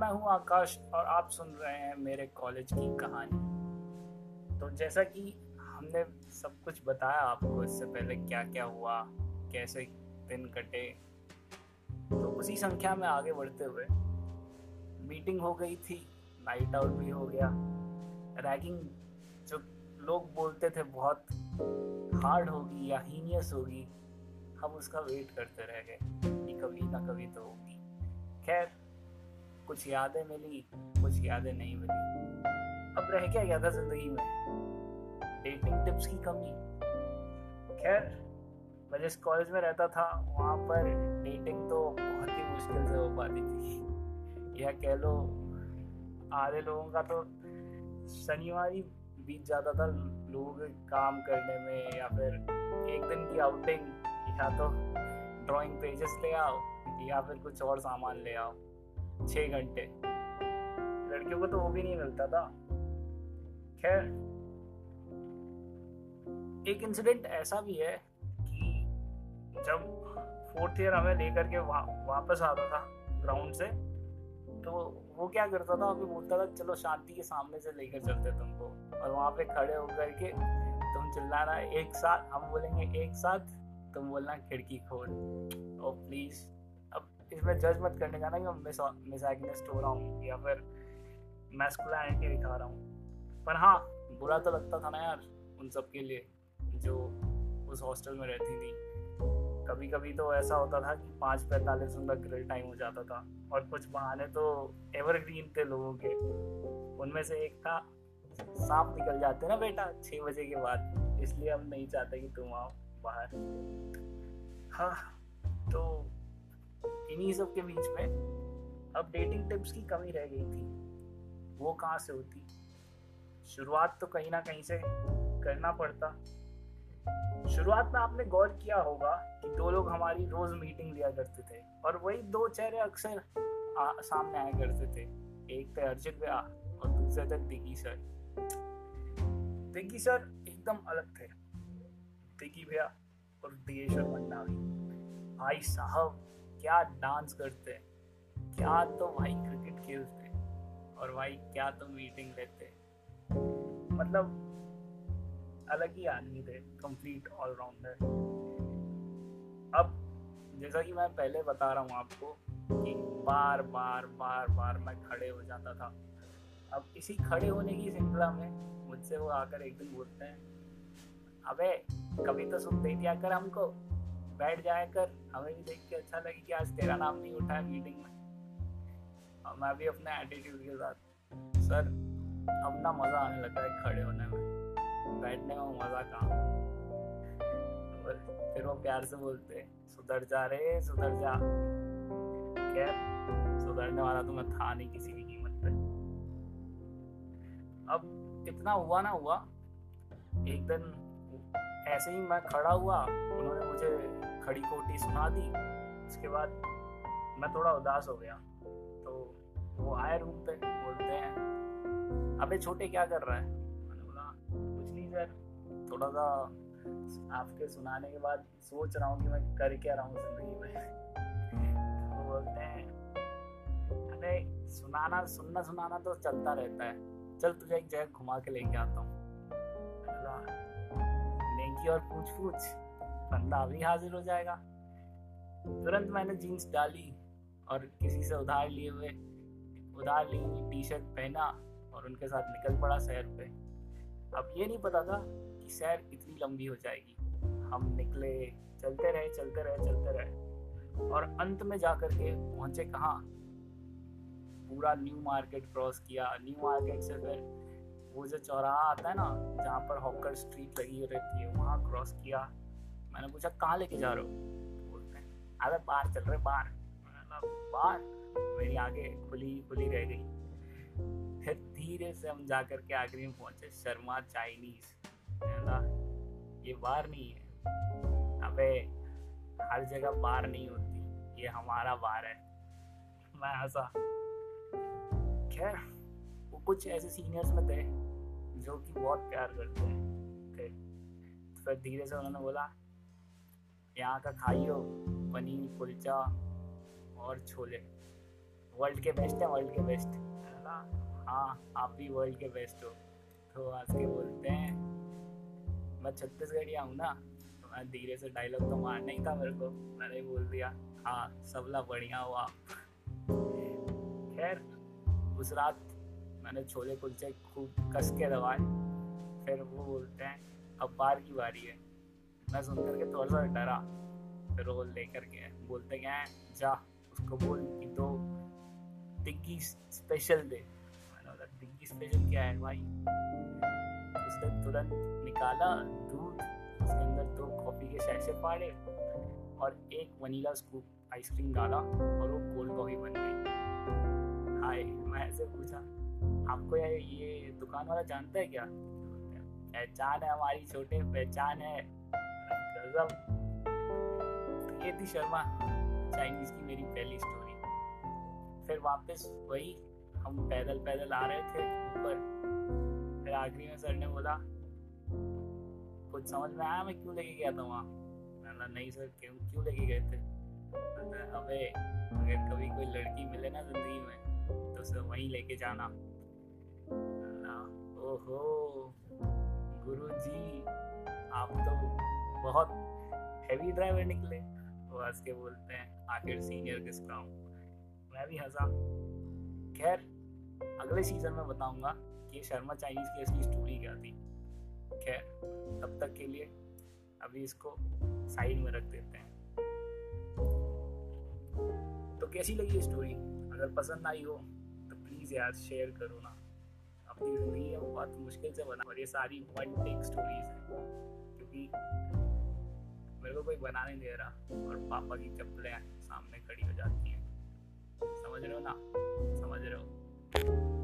मैं हूँ आकाश और आप सुन रहे हैं मेरे कॉलेज की कहानी। तो जैसा कि हमने सब कुछ बताया आपको इससे पहले क्या क्या हुआ, कैसे दिन कटे तो उसी संख्या में आगे बढ़ते हुए मीटिंग हो गई थी, नाइट आउट भी हो गया। रैगिंग जो लोग बोलते थे बहुत हार्ड होगी या हीनियस होगी, हम उसका वेट करते रह गए कि कभी ना कभी तो होगी। खैर कुछ यादें मिली, कुछ यादें नहीं मिली। अब रह क्या गया था ज़िंदगी में? डेटिंग टिप्स की कमी। खैर, मैं जिस कॉलेज में रहता था, वहाँ पर डेटिंग तो बहुत ही मुश्किल से हो पाती थी। या कह लो, आधे लोगों का तो शनिवार ही बीत जाता था लोगों के काम करने में, या फिर एक दिन की आउटिंग या तो ड्राइंग पेजेस ले आओ, या फिर कुछ और सामान ले आओ। छः घंटे। लड़कियों को तो वो भी नहीं मिलता था। खैर एक इंसिडेंट ऐसा भी है कि जब फोर्थ ईयर हमें लेकर के वा, वापस आता था ग्राउंड से तो वो क्या करता था अभी बोलता था चलो शांति के सामने से लेकर चलते तुमको। और वहाँ पे खड़े होकर के तुम चिल्लाना एक साथ हम बोलेंगे एक साथ तुम बोलना खिड़की खोल। ओ प्लीज़ अब इसमें जज मत करने जाना कि मैं मिसैगनिस्ट हो रहा हूँ या फिर मैस्कुलैनिटी दिखा रहा हूँ। पर हाँ बुरा तो लगता था ना यार उन सब के लिए जो उस हॉस्टल में रहती थी। कभी कभी तो ऐसा होता था कि पाँच पैंतालीस उनका ग्रिल टाइम हो जाता था। और कुछ बहाने तो एवरग्रीन थे लोगों के। उनमें से एक था, सांप निकल जाते ना बेटा छः बजे के बाद। इसलिए हम नहीं चाहते कि तुम आओ बाहर। हाँ। इन्हीं सब के बीच में अब डेटिंग टिप्स की कमी रह गई थी। वो कहाँ से होती? शुरुआत तो कहीं ना कहीं से करना पड़ता। शुरुआत में आपने गौर किया होगा कि दो लोग हमारी रोज मीटिंग लिया करते थे और वही दो चेहरे अक्सर सामने आया करते थे। एक थे अर्जित भैया और दूसरे थे दिगी सर। दिगी सर एकदम अलग थे। सिद्दीकी भैया और दिगेश्वर मंडावी। भाई साहब क्या डांस करते हैं? क्या तो भाई क्रिकेट खेलते और भाई, क्या तो मीटिंग लेते मतलब अलग ही आदमी थे कंप्लीट ऑलराउंडर अब, जैसा कि मैं पहले बता रहा हूँ आपको कि बार बार बार बार मैं खड़े हो जाता था। अब इसी खड़े होने की श्रृंखला में मुझसे वो आकर एक दिन बोलते हैं, अबे, कभी तो सुन दे दिया कर हमको। बैठ जाया कर हमें भी देख के अच्छा लगे कि आज तेरा नाम नहीं उठा मीटिंग में। और मैं भी अपने एटीट्यूड के साथ, सर अब ना मज़ा आने लगा है खड़े होने में। बैठने में मज़ा कहाँ फिर वो प्यार से बोलते, सुधर जा रे, सुधर जा। खैर, सुधरने वाला तो मैं था नहीं किसी भी कीमत पे। अब इतना हुआ ना हुआ, एक दिन ऐसे ही मैं खड़ा हुआ, उन्होंने मुझे खड़ी कोटी सुना दी। उसके बाद मैं थोड़ा उदास हो गया। तो वो आए रूम पे, बोलते हैं, अबे छोटे क्या कर रहा है? मैंने बोला, कुछ नहीं सर, थोड़ा सा आपके सुनाने के बाद सोच रहा हूँ कि मैं कर क्या रहा हूँ ज़िंदगी में। तो बोलते हैं, अरे सुनाना, सुनना, सुनाना तो चलता रहता है। चल तुझे एक जगह घुमा के लेके आता हूँ। की और पूछ पूछ बंदा भी हाजिर हो जाएगा। तुरंत मैंने जीन्स डाली और किसी से उधार लिए हुए, उधार ली हुई टी शर्ट पहना और उनके साथ निकल पड़ा शहर पे। अब ये नहीं पता था कि सैर इतनी लंबी हो जाएगी। हम निकले, चलते रहे चलते रहे चलते रहे और अंत में जा कर के पहुँचे कहाँ? पूरा न्यू मार्केट क्रॉस किया। न्यू मार्केट से फिर वो जो चौराहा आता है ना, जहाँ पर हॉकर स्ट्रीट लगी रहती है, वहाँ क्रॉस किया। मैंने पूछा, कहाँ लेके जा रहे हो? अरे बाहर चल रहे बाहर। बाहर? मेरी आगे खुली खुली रह गई। फिर धीरे से हम जा कर के आखिरी में पहुँचे, शर्मा चाइनीज़। ये बार नहीं है। अबे, हर जगह बार नहीं होती। ये हमारा बार है। मैं हंसा। खैर, वो कुछ ऐसे सीनियर्स में थे जो कि बहुत प्यार करते हैं तो फिर धीरे से उन्होंने बोला यहाँ का खाइयो, पनीर, कुलचा और छोले। वर्ल्ड के बेस्ट है वर्ल्ड के बेस्ट है हाँ आप भी वर्ल्ड के बेस्ट हो। तो आज के बोलते हैं, मैं छत्तीसगढ़िया हूँ ना तो मैं धीरे से डायलॉग तो मारना ही था मेरे को। मैंने बोल दिया हाँ सबला बढ़िया हुआ खैर, उस रात मैंने छोले, कुलचे खूब कस के दबाए फिर वो बोलते हैं, अब बार की बारी है। मैं सुन करके थोड़ा सा डरा। फिर वो लेकर के बोलते क्या है? जा, उसको बोल कि तो टिक्की स्पेशल दे। टिक्की स्पेशल क्या है भाई? उसने तुरंत निकाला दूध, उसके अंदर दो कॉफ़ी के शैशे फाड़े और एक वनीला स्कूप आइसक्रीम डाला और वो कोल्ड कॉफ़ी बन गई। हाय, मैं ऐसे पूछा, आपको ये ये दुकान वाला जानता है क्या? पहचान है हमारी, छोटे, पहचान है। गजब ये थी शर्मा चाइनीज़ की मेरी पहली स्टोरी फिर वापस वही हम पैदल पैदल आ रहे थे ऊपर. फिर आखिरी में सर ने बोला, कुछ समझ में आया मैं क्यों लेके गया था वहाँ? मैंने नहीं सर क्यों क्यों लेके गए थे? अबे, अगर कभी कोई लड़की मिले ना ज़िंदगी में तो उसे वहीं लेके जाना. ओहो गुरु जी आप तो बहुत हैवी ड्राइवर निकले वो हंस के बोलते हैं, आखिर सीनियर किसका हूँ? मैं भी हंसा। खैर, अगले सीज़न में बताऊँगा कि शर्मा चाइनीज़ की असली स्टोरी क्या थी। खैर, तब तक के लिए अभी इसको साइड में रख देते हैं। तो कैसी लगी ये स्टोरी अगर पसंद आई हो तो प्लीज़ यार शेयर करो ना। अपनी ज़िंदगी बहुत मुश्किल से बना। और ये सारी वन टेक स्टोरीज हैं, क्योंकि को कोई बना नहीं दे रहा। और पापा की चप्पलें सामने खड़ी हो जाती हैं। समझ रहे हो ना? समझ रहे हो?